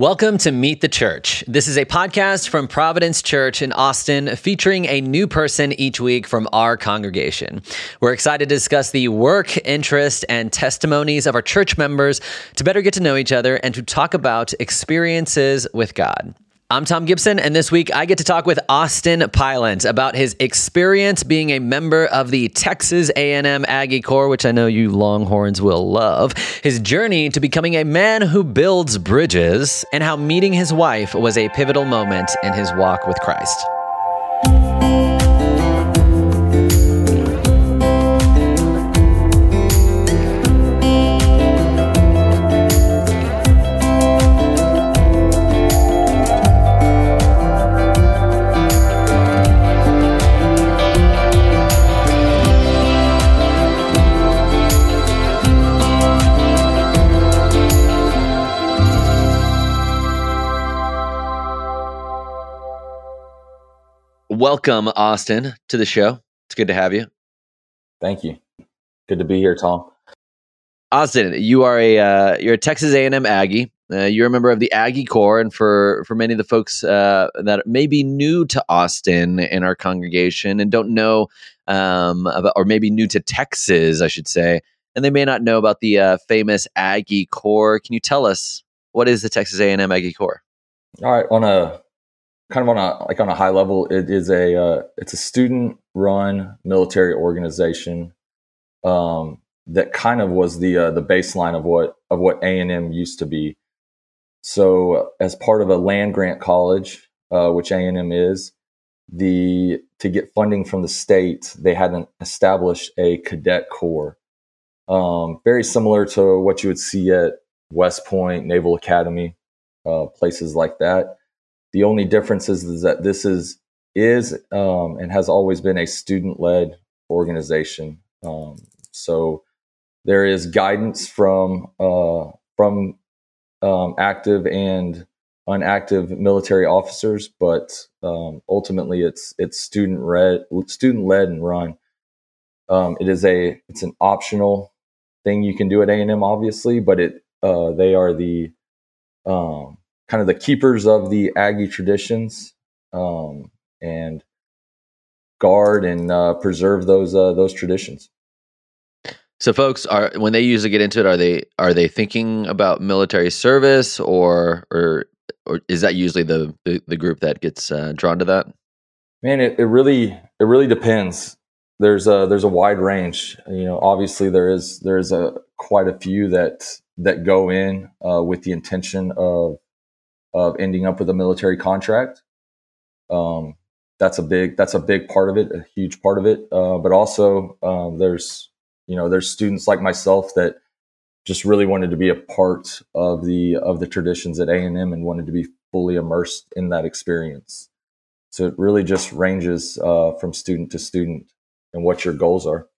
Welcome to Meet the Church. This is a podcast from Providence Church in Austin featuring a new person each week from our congregation. We're excited to discuss the work, interest, and testimonies of our church members to better get to know each other and to talk about experiences with God. I'm Tom Gibson, and this week I get to talk with Austin Pylant about his experience being a member of the Texas A&M Aggie Corps, which I know you Longhorns will love, his journey to becoming a man who builds bridges, and how meeting his wife was a pivotal moment in his walk with Christ. Welcome, Austin, to the show. It's good to have you. Thank you. Good to be here, Tom. Austin, you are a uh, you're a Texas A&M Aggie. Uh, you're a member of the Aggie Corps, and for for many of the folks uh, that may be new to Austin in our congregation and don't know um, about, or maybe new to Texas, I should say, and they may not know about the uh, famous Aggie Corps. Can you tell us what is the Texas A&M Aggie Corps? All right, on a kind of on a like on a high level, it is a uh, it's a student run military organization um, that kind of was the uh, the baseline of what of what A and M used to be. So, as part of a land grant college, uh, which A and M is, the to get funding from the state, they had established a cadet corps, um, very similar to what you would see at West Point Naval Academy, uh, places like that. The only difference is, is that this is is um, and has always been a student led organization. Um, so there is guidance from uh, from um, active and unactive military officers, but um, ultimately it's it's student led student led and run. Um, it is a it's an optional thing you can do at A and M, obviously, but it uh, they are the um, kind of the keepers of the Aggie traditions um, and guard and uh, preserve those uh, those traditions. So, folks are when they usually get into it, are they are they thinking about military service, or or or is that usually the the, the group that gets uh, drawn to that? Man, it, it really it really depends. There's a there's a wide range. You know, obviously there is there is a quite a few that that go in uh, with the intention of of ending up with a military contract. Um, that's a big that's a big part of it, a huge part of it. Uh, but also um, there's you know there's students like myself that just really wanted to be a part of the of the traditions at A and M and wanted to be fully immersed in that experience. So it really just ranges uh, from student to student and what your goals are.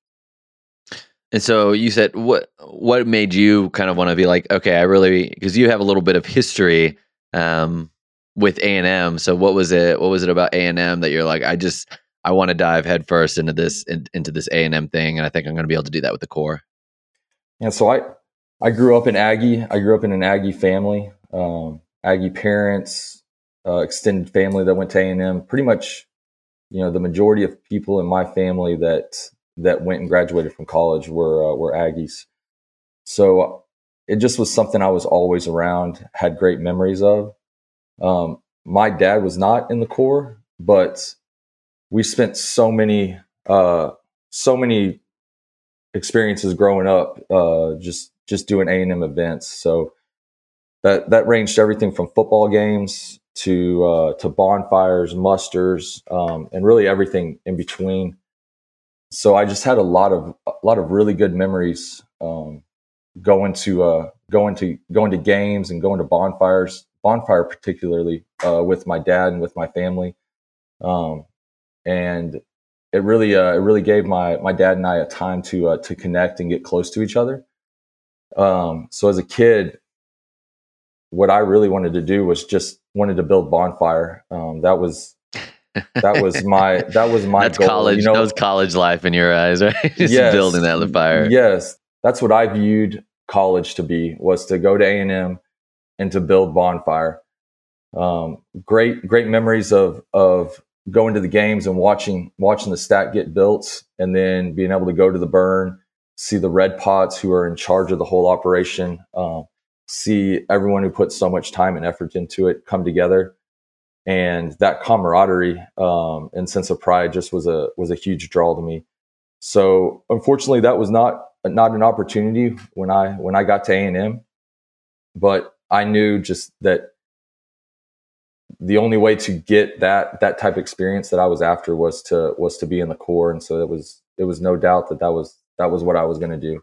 And so you said what what made you kind of want to be like okay I really because you have a little bit of history um, with A and M. So what was it? What was it about A and M that you're like, I just I want to dive headfirst into this in, into this A and M thing, and I think I'm going to be able to do that with the Corps. Yeah. So I I grew up in Aggie. I grew up in an Aggie family, um, Aggie parents, uh, extended family that went to A and M. Pretty much, you know, the majority of people in my family that that went and graduated from college were uh, were Aggies. So it just was something I was always around, had great memories of. Um, my dad was not in the Corps, but we spent so many, uh, so many experiences growing up, uh, just just doing A and M events. So that that ranged everything from football games to uh, to bonfires, musters, um, and really everything in between. So I just had a lot of a lot of really good memories um, going to uh, going to going to games and going to bonfires, bonfire particularly uh, with my dad and with my family, um, and it really uh, it really gave my my dad and I a time to uh, to connect and get close to each other. Um, so as a kid, what I really wanted to do was just wanted to build bonfire. Um, that was that was my that was my That's goal. college. You know, that was college life in your eyes, right? Just yes, building that fire. Yes, that's what I viewed college to be was to go to A&M and to build bonfire. Um, great great memories of of going to the games and watching watching the stack get built, and then being able to go to the burn, see the red pots who are in charge of the whole operation, um, see everyone who put so much time and effort into it come together and that camaraderie um, and sense of pride just was a was a huge draw to me. So unfortunately, that was not not an opportunity when I when I got to A and M, but I knew just that the only way to get that that type of experience that I was after was to was to be in the Corps, and so it was it was no doubt that that was that was what I was going to do.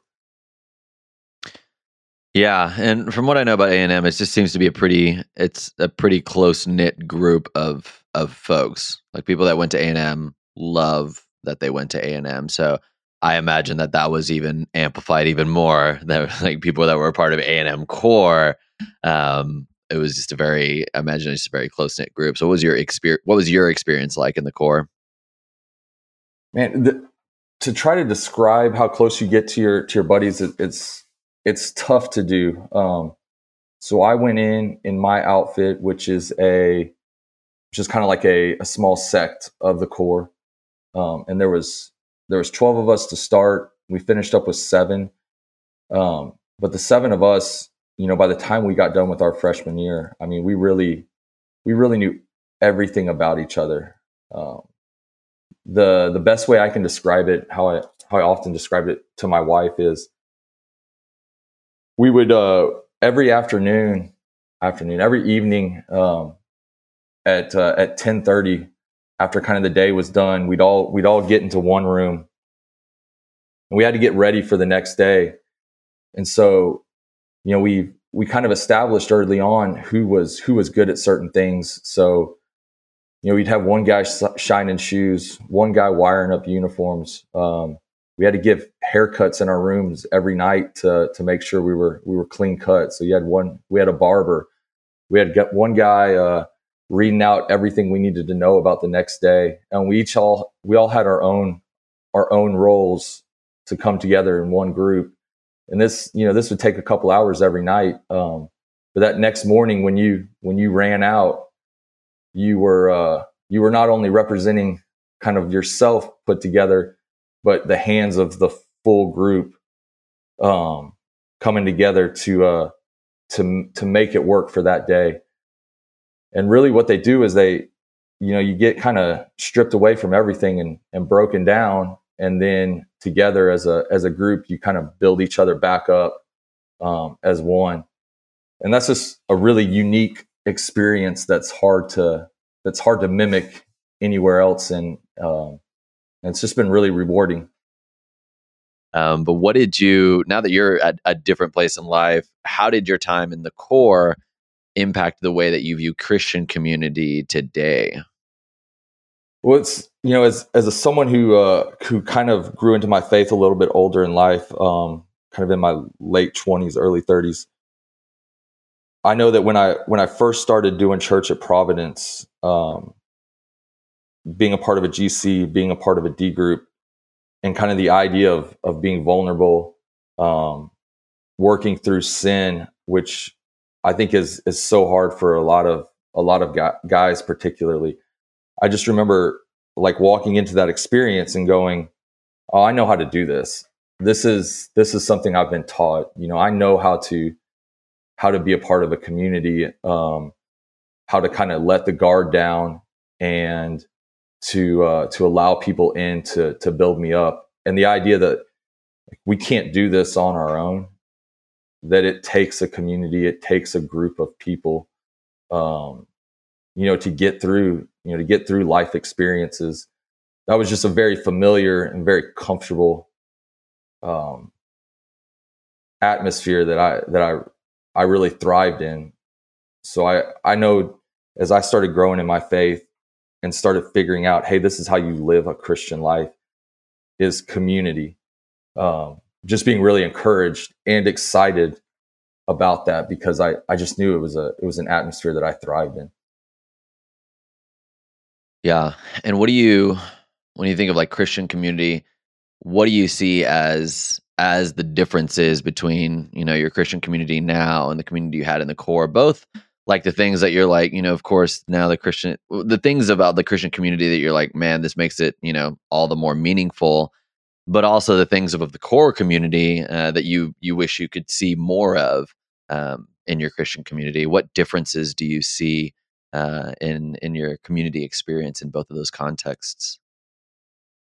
Yeah, and from what I know about A and M, it just seems to be a pretty it's a pretty close knit group of of folks. Like people that went to A and M love that they went to A and M. So I imagine that that was even amplified even more. That like people that were a part of A and M Corps. Um, it was just a very I imagine it's a very close knit group. So what was your experience? What was your experience like in the Corps? Man, the, to try to describe how close you get to your to your buddies, it, it's it's tough to do. Um, so I went in in my outfit, which is a which is kind of like a, a small sect of the Corps, um, and there was there was twelve of us to start. We finished up with seven, um, but the seven of us, you know, by the time we got done with our freshman year, I mean, we really we really knew everything about each other. Um, the the best way I can describe it, how I how I often describe it to my wife is we would uh, every afternoon, afternoon, every evening um, at uh, at ten thirty, after kind of the day was done, we'd all we'd all get into one room, and we had to get ready for the next day. And so, you know, we we kind of established early on who was who was good at certain things. So, you know, we'd have one guy shining shoes, one guy wiring up uniforms. Um, we had to give haircuts in our rooms every night to to make sure we were we were clean cut. So you had one we had a barber. We had one guy uh, reading out everything we needed to know about the next day, and we each all we all had our own our own roles to come together in one group. And this you know this would take a couple hours every night. Um, but that next morning when you when you ran out, you were uh, you were not only representing kind of yourself put together but the hands of the full group um, coming together to uh, to to make it work for that day. And really, what they do is they, you know, you get kind of stripped away from everything and and broken down, and then together as a as a group, you kind of build each other back up um, as one. And that's just a really unique experience that's hard to that's hard to mimic anywhere else. And um, and it's just been really rewarding. Um, but what did you, now that you're at a different place in life, how did your time in the Corps impact the way that you view Christian community today? Well, it's you know, as as a someone who uh, who kind of grew into my faith a little bit older in life, um, kind of in my late twenties, early thirties. I know that when I when I first started doing church at Providence, um, being a part of a GC, being a part of a D group, and kind of the idea of of being vulnerable, um, working through sin, which I think is is so hard for a lot of a lot of guys, particularly. I just remember like walking into that experience and going, "Oh, I know how to do this. This is this is something I've been taught. You know, I know how to how to be a part of a community, um, how to kind of let the guard down and to uh, to allow people in to to build me up, and the idea that we can't do this on our own, that it takes a community, it takes a group of people, um, you know, to get through, you know, to get through life experiences. That was just a very familiar and very comfortable um, atmosphere that I that I I really thrived in. So I I know as I started growing in my faith, and started figuring out, hey, this is how you live a Christian life is community. Um, just being really encouraged and excited about that because I, I just knew it was a it was an atmosphere that I thrived in. Yeah. And what do you when you think of like Christian community, what do you see as as the differences between you know your Christian community now and the community you had in the Corps, both like the things that you're like, you know, of course, now the Christian, the things about the Christian community that you're like, man, this makes it, you know, all the more meaningful, but also the things of the Corps community uh, that you you wish you could see more of um, in your Christian community. What differences do you see uh, in in your community experience in both of those contexts?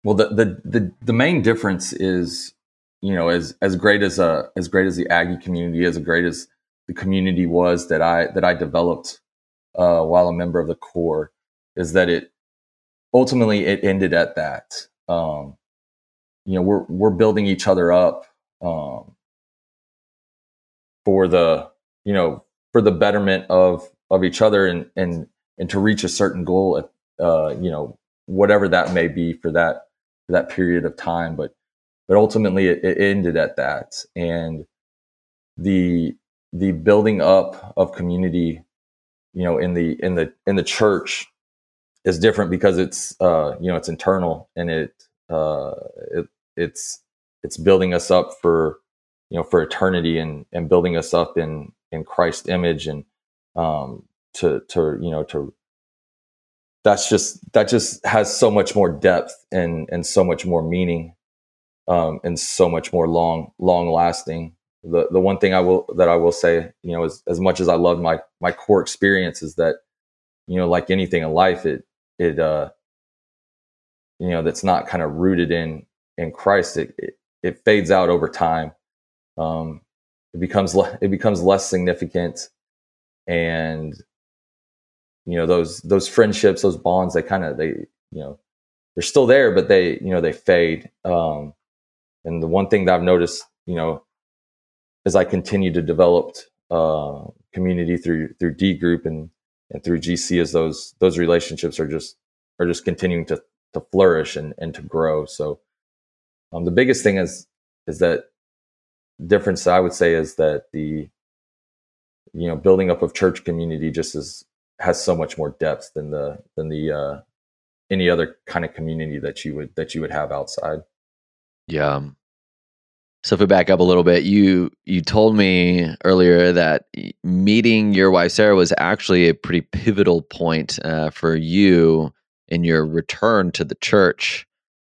Well, the the the, the main difference is, you know, as as great as a as great as the Aggie community as great as the community was that I that I developed uh, while a member of the Corps is that it ultimately it ended at that. Um, you know, we're we're building each other up um, for the you know for the betterment of of each other and and and to reach a certain goal at uh, you know whatever that may be for that for that period of time. But but ultimately it, it ended at that. And the the building up of community, you know, in the in the in the church is different because it's uh, you know it's internal and it uh, it it's it's building us up for you know for eternity and and building us up in in Christ's image and um, to to you know to that's just that just has so much more depth and and so much more meaning um, and so much more long long lasting the the one thing I will that I will say, you know, as as much as I love my my Corps experience is that, you know, like anything in life, it it uh you know that's not kind of rooted in in Christ. It it, it fades out over time. Um, it becomes le- it becomes less significant, and you know those those friendships, those bonds, they kind of they you know they're still there, but they you know they fade. Um, and the one thing that I've noticed, you know, as I continue to develop uh, community through through D group and and through GC, as those those relationships are just are just continuing to to flourish and and to grow. So um, the biggest thing is is that difference I would say is that the you know building up of church community just is has so much more depth than the than the uh, any other kind of community that you would that you would have outside. Yeah, so if we back up a little bit, you you told me earlier that meeting your wife Sarah was actually a pretty pivotal point uh, for you in your return to the church.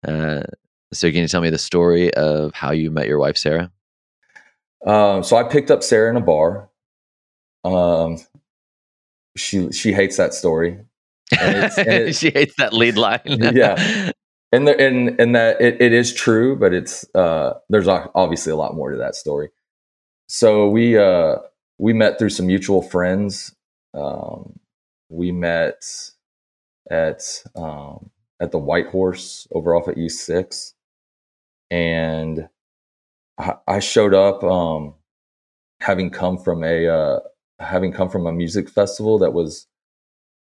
Uh, so can you tell me the story of how you met your wife Sarah? Um, so I picked up Sarah in a bar. Um, she she hates that story. And it's, and it's, she hates that lead line. yeah, and the, and and that it, it is true, but it's uh, there's obviously a lot more to that story. So we uh, we met through some mutual friends. Um, we met at um, at the White Horse over off at East Six, and I, I showed up um, having come from a uh, having come from a music festival that was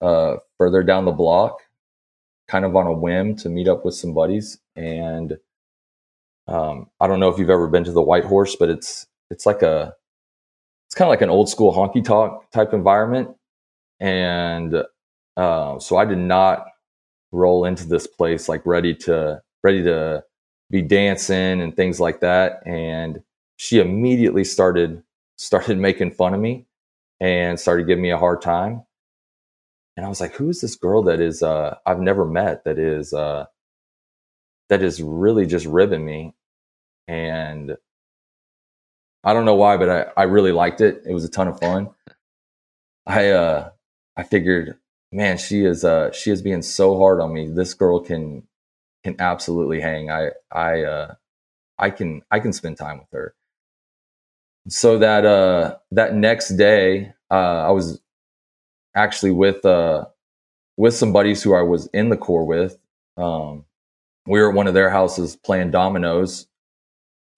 uh, further down the block kind of on a whim to meet up with some buddies. And um, I don't know if you've ever been to the White Horse, but it's it's like a it's kind of like an old school honky tonk type environment. And uh, so I did not roll into this place like ready to ready to be dancing and things like that. And she immediately started started making fun of me and started giving me a hard time and I was like, who is this girl that is uh, I've never met that is uh, that is really just ribbing me, and I don't know why, but I, I really liked it. It was a ton of fun. I uh, I figured, man, she is uh, she is being so hard on me. This girl can can absolutely hang. I I uh, I can I can spend time with her. So that uh, that next day, uh, I was actually with uh, with some buddies who I was in the Corps with. Um, we were at one of their houses playing dominoes,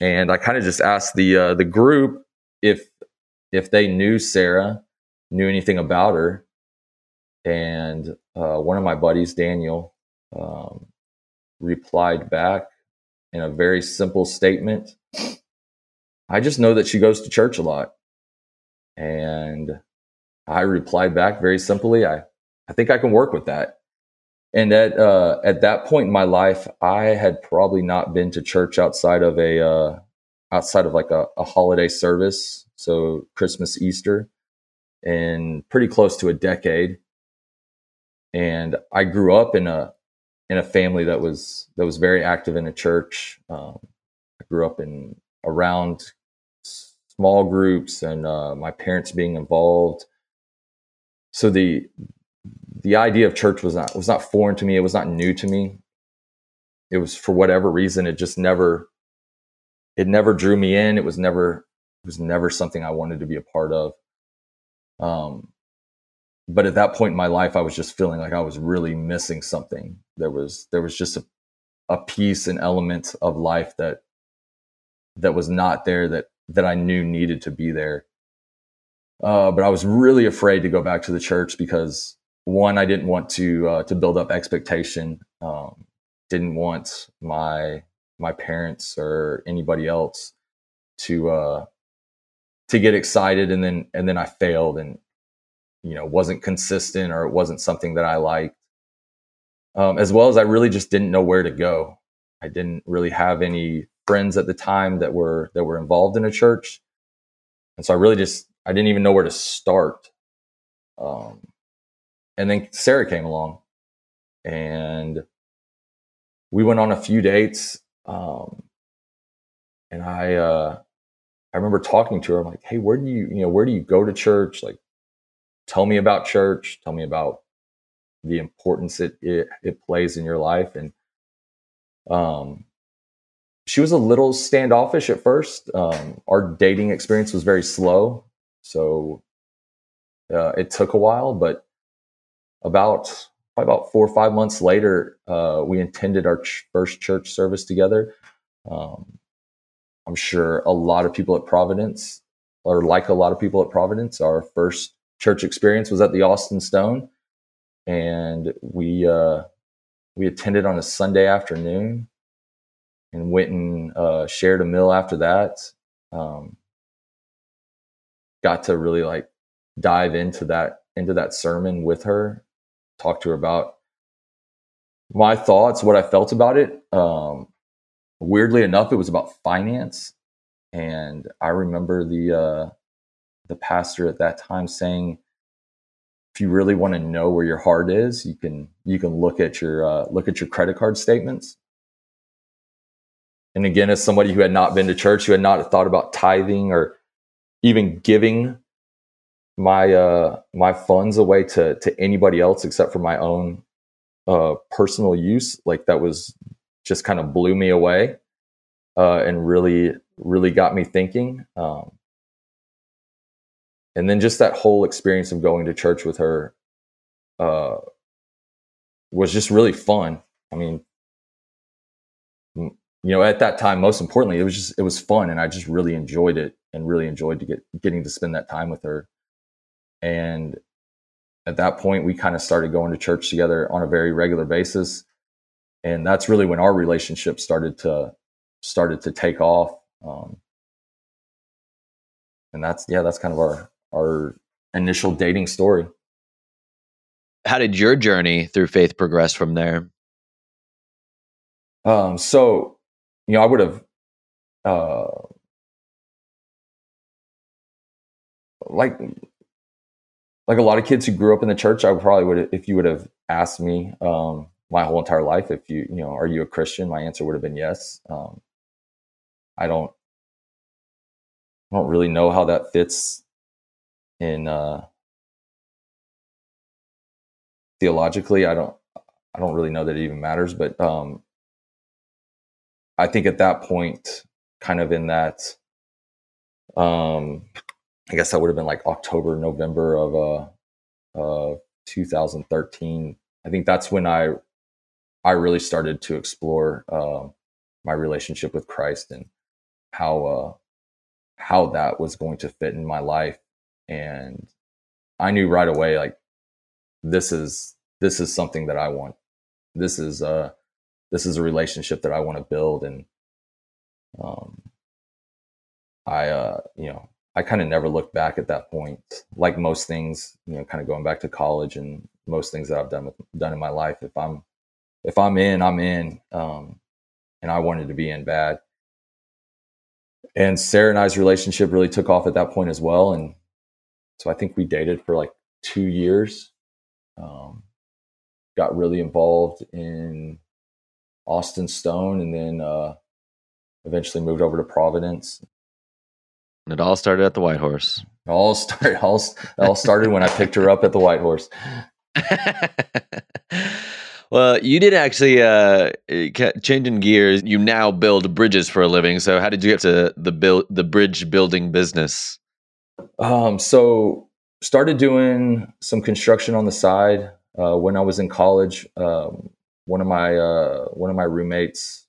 and I kind of just asked the uh, the group if if they knew Sarah, knew anything about her, and uh, one of my buddies, Daniel, um, replied back in a very simple statement. I just know that she goes to church a lot, and I replied back very simply, I, I think I can work with that. And at uh, at that point in my life, I had probably not been to church outside of a uh, outside of like a, a holiday service, so Christmas, Easter, in pretty close to a decade. And I grew up in a in a family that was that was very active in a church. Um, I grew up in around small groups and uh, my parents being involved. So the the idea of church was not was not foreign to me. It was not new to me. It was for whatever reason, it just never it never drew me in. It was never it was never something I wanted to be a part of. Um, but at that point in my life, I was just feeling like I was really missing something. There was there was just a, a piece, an element of life that that was not there that that I knew needed to be there. Uh, but I was really afraid to go back to the church because one, I didn't want to uh, to build up expectation. Um, didn't want my my parents or anybody else to uh, to get excited and then and then I failed and you know wasn't consistent or it wasn't something that I liked. Um, as well as I really just didn't know where to go. I didn't really have any friends at the time that were that were involved in a church, and so I really just I didn't even know where to start. Um, and then Sarah came along, and we went on a few dates. Um, and I uh, I remember talking to her. I'm like, hey, where do you you know where do you go to church? Like, tell me about church. Tell me about the importance it it, it plays in your life. And um, she was a little standoffish at first. Um, our dating experience was very slow, so uh, it took a while. But about about four or five months later, uh, we attended our ch- first church service together. Um, I'm sure a lot of people at Providence, or like a lot of people at Providence, our first church experience was at the Austin Stone, and we uh, we attended on a Sunday afternoon and went and uh, shared a meal after that. Um, got to really like dive into that into that sermon with her, talk to her about my thoughts, what I felt about it. Um, weirdly enough, it was about finance, and I remember the uh, the pastor at that time saying, "If you really want to know where your heart is, you can you can look at your uh, look at your credit card statements." And again, as somebody who had not been to church, who had not thought about tithing or even giving my uh, my funds away to to anybody else except for my own uh, personal use, like that was just kind of blew me away uh, and really really got me thinking. Um, and then just that whole experience of going to church with her uh, was just really fun. I mean, you know, at that time, most importantly, it was just it was fun, and I just really enjoyed it, and really enjoyed to get getting to spend that time with her. And at that point, we kind of started going to church together on a very regular basis, and that's really when our relationship started to started to take off. Um, and that's yeah, that's kind of our our initial dating story. How did your journey through faith progress from there? Um, so you know, I would have, uh, like, like a lot of kids who grew up in the church, I probably would, if you would have asked me, um, my whole entire life, if you, you know, are you a Christian? My answer would have been yes. Um, I don't, I don't really know how that fits in, uh, theologically. I don't, I don't really know that it even matters, but, um, I think at that point, kind of in that, um, I guess that would have been like October, November of uh, uh, 2013. I think that's when I I really started to explore uh, my relationship with Christ and how uh, how that was going to fit in my life. And I knew right away, like this is this is something that I want. This is uh this is a relationship that I want to build. And um, I, uh, you know, I kind of never looked back at that point. Like most things, you know, kind of going back to college and most things that I've done with, done in my life. If I'm if I'm in, I'm in. Um, and I wanted to be in bad. and Sarah and I's relationship really took off at that point as well. And so I think we dated for like two years. Um, got really involved in Austin Stone, and then uh, eventually moved over to Providence. And it all started at the White Horse. It all started. All, all started when I picked her up at the White Horse. well, you did actually uh, changing gears. You now build bridges for a living. So, how did you get to the build the bridge building business? Um, so started doing some construction on the side uh, when I was in college. Um, one of my uh, one of my roommates,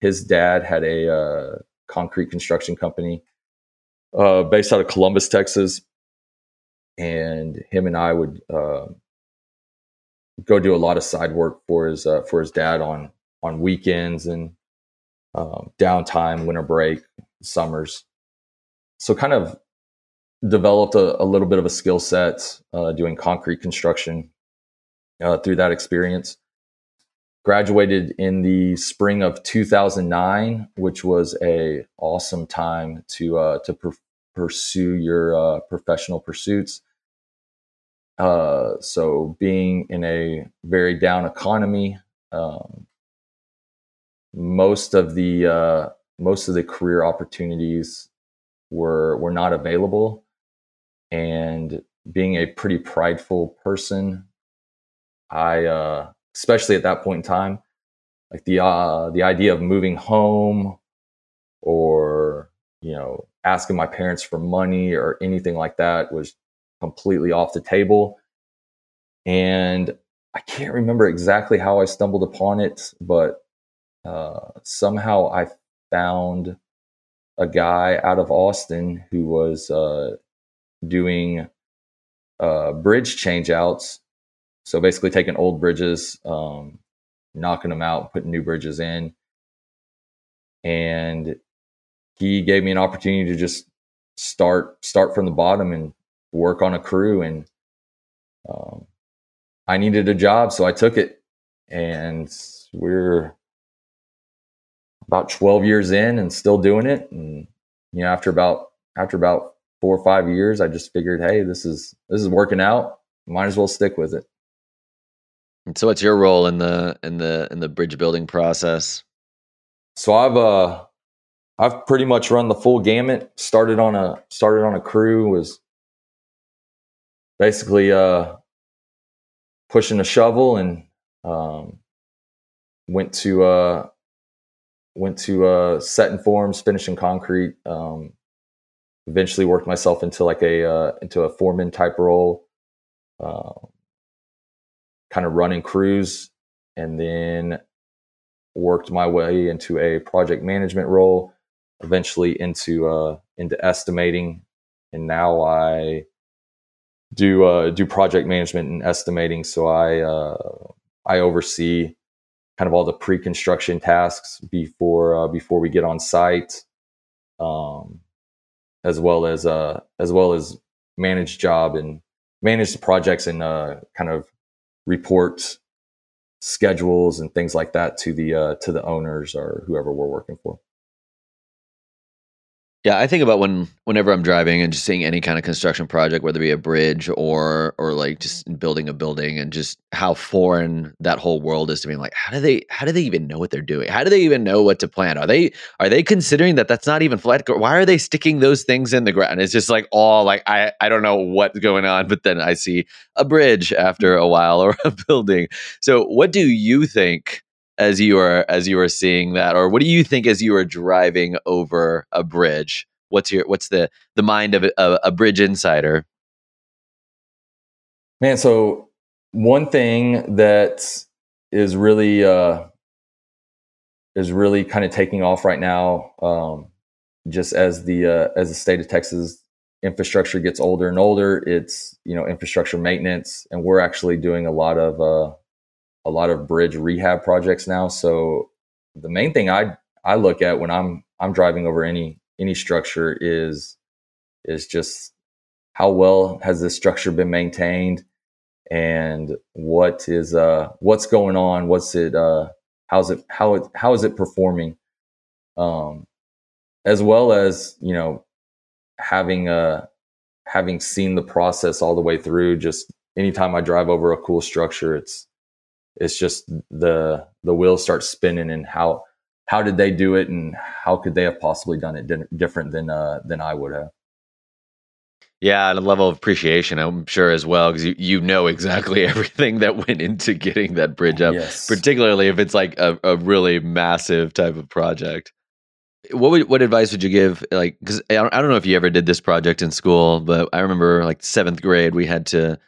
his dad had a uh, concrete construction company uh, based out of Columbus, Texas, and him and I would uh, go do a lot of side work for his uh, for his dad on on weekends and um, downtime, winter break, summers. So kind of developed a, a little bit of a skill set uh, doing concrete construction uh, through that experience. Graduated in the spring of 2009, which was a awesome time to uh, to pursue your uh, professional pursuits. Uh, so being in a very down economy, um, most of the uh, most of the career opportunities were were not available, and being a pretty prideful person, I uh, especially at that point in time, like the uh, the idea of moving home or you know asking my parents for money or anything like that was completely off the table. And I can't remember exactly how I stumbled upon it, but uh, somehow I found a guy out of Austin who was uh, doing uh, bridge changeouts. So basically, taking old bridges, um, knocking them out, putting new bridges in. And he gave me an opportunity to just start start from the bottom and work on a crew and um, I needed a job, so I took it. And we're about 12 years in and still doing it. And, you know, after about, after about four or five years, I just figured, Hey, this is, this is working out. Might as well stick with it. And so what's your role in the, in the, in the bridge building process? So I've, uh, I've pretty much run the full gamut. Started on a, started on a crew was basically, uh, pushing a shovel and um, went to uh, went to uh, setting forms, finishing concrete. Um, eventually worked myself into like a uh, into a foreman type role, uh, kind of running crews, and then worked my way into a project management role. Eventually into uh, into estimating, and now I do uh, do project management and estimating. So I uh, I oversee kind of all the pre-construction tasks before uh, before we get on site, um, as well as uh, as well as manage job and manage the projects and uh, kind of report schedules and things like that to the uh, to the owners or whoever we're working for. Yeah, I think about when whenever I'm driving and just seeing any kind of construction project, whether it be a bridge or or like just mm-hmm. building a building, and just how foreign that whole world is to me. I'm like, how do they how do they even know what they're doing? How do they even know what to plan? Are they are they considering that that's not even flat? Why are they sticking those things in the ground? It's just like all like I I don't know what's going on, but then I see a bridge after mm-hmm. a while or a building. So, what do you think? As you are as you are seeing that? Or what do you think as you are driving over a bridge? What's your what's the the mind of a, a bridge insider? Man so one thing that is really uh is really kind of taking off right now um just as the uh, as the state of texas infrastructure gets older and older it's you know infrastructure maintenance and we're actually doing a lot of uh a lot of bridge rehab projects now. So the main thing I I look at when I'm I'm driving over any any structure is is just how well has this structure been maintained and what is uh what's going on what's it uh how's it how it how is it performing um as well as you know having uh having seen the process all the way through just anytime i drive over a cool structure it's it's just the the wheels start spinning and how how did they do it and how could they have possibly done it di- different than uh than i would have yeah, and a level of appreciation, I'm sure as well, because you, you know exactly everything that went into getting that bridge up, yes. particularly if it's like a, a really massive type of project. What would, what advice would you give? Like, because I don't, I don't know if you ever did this project in school, but I remember like seventh grade, we had to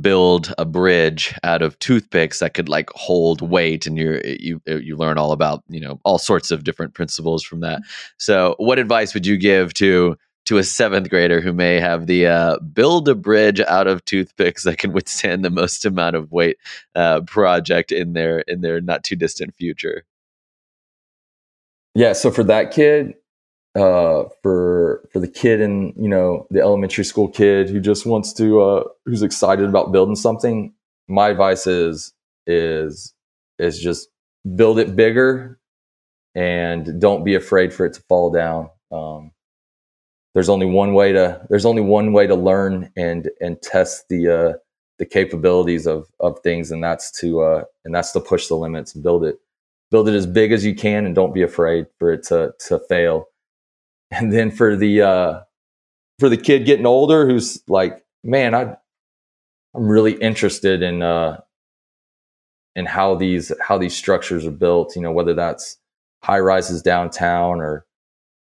build a bridge out of toothpicks that could like hold weight and you you you learn all about you know all sorts of different principles from that so what advice would you give to to a seventh grader who may have the uh, build a bridge out of toothpicks that can withstand the most amount of weight uh, project in their in their not too distant future. Yeah, so for that kid, uh, for for the kid in you know the elementary school kid who just wants to uh, who's excited about building something, my advice is is is just build it bigger and don't be afraid for it to fall down. Um, there's only one way to there's only one way to learn and and test the uh, the capabilities of of things, and that's to uh, and that's to push the limits and build it build it as big as you can, and don't be afraid for it to to fail. And then for the uh, for the kid getting older, who's like, man, I I'm really interested in uh, in how these how these structures are built. You know, whether that's high rises downtown or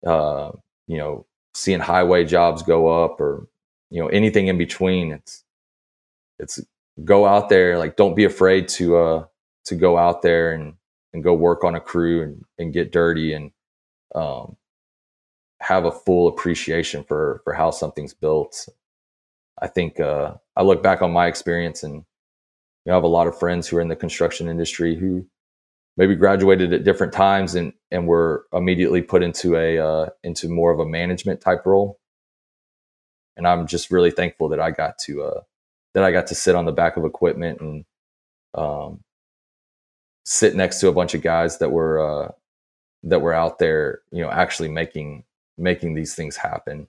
uh, you know seeing highway jobs go up or you know anything in between it's it's go out there like don't be afraid to uh to go out there and and go work on a crew and, and get dirty and um have a full appreciation for for how something's built i think uh i look back on my experience and you know, i have a lot of friends who are in the construction industry who maybe graduated at different times and and were immediately put into a uh, into more of a management type role. And I'm just really thankful that I got to uh, that I got to sit on the back of equipment and um, sit next to a bunch of guys that were uh, that were out there, you know, actually making making these things happen.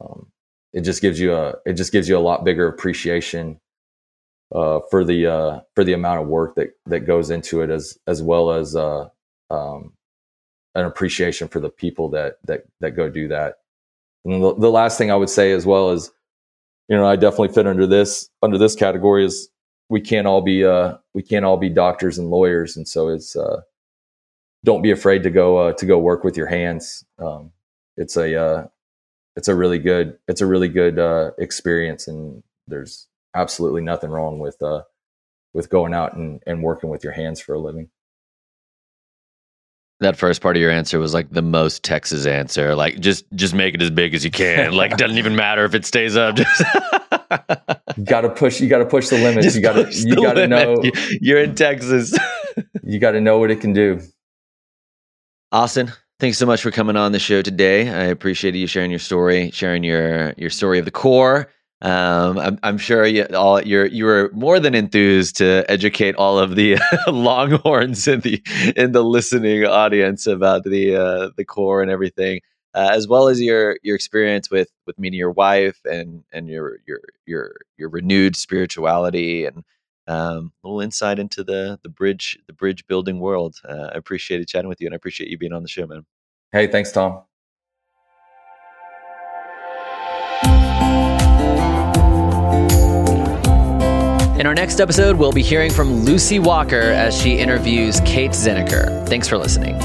Um, it just gives you a it just gives you a lot bigger appreciation uh, for the uh, for the amount of work that that goes into it, as as well as uh, um, an appreciation for the people that that that go do that. And the, the last thing I would say as well is, you know, I definitely fit under this under this category is we can't all be uh, we can't all be doctors and lawyers, and so it's uh, don't be afraid to go uh, to go work with your hands. Um, it's a uh, it's a really good it's a really good uh, experience, and there's absolutely nothing wrong with uh, with going out and, and working with your hands for a living. That first part of your answer was like the most Texas answer. Like just just make it as big as you can. like it doesn't even matter if it stays up. Just got to push. You got to push the limits. Just you got to. You got to know. You're in Texas. you got to know what it can do. Austin, thanks so much for coming on the show today. I appreciate you sharing your story, sharing your your story of the Corps, um, I'm, I'm, sure you, all you're you were more than enthused to educate all of the Longhorns in the in the listening audience about the uh, the Corps and everything, uh, as well as your your experience with with meeting your wife and and your your your your renewed spirituality and um, a little insight into the the bridge the bridge building world. Uh, I appreciated chatting with you and I appreciate you being on the show, man. Hey, thanks, Tom. In our next episode, we'll be hearing from Lucy Walker as she interviews Kate Zinnecker. Thanks for listening.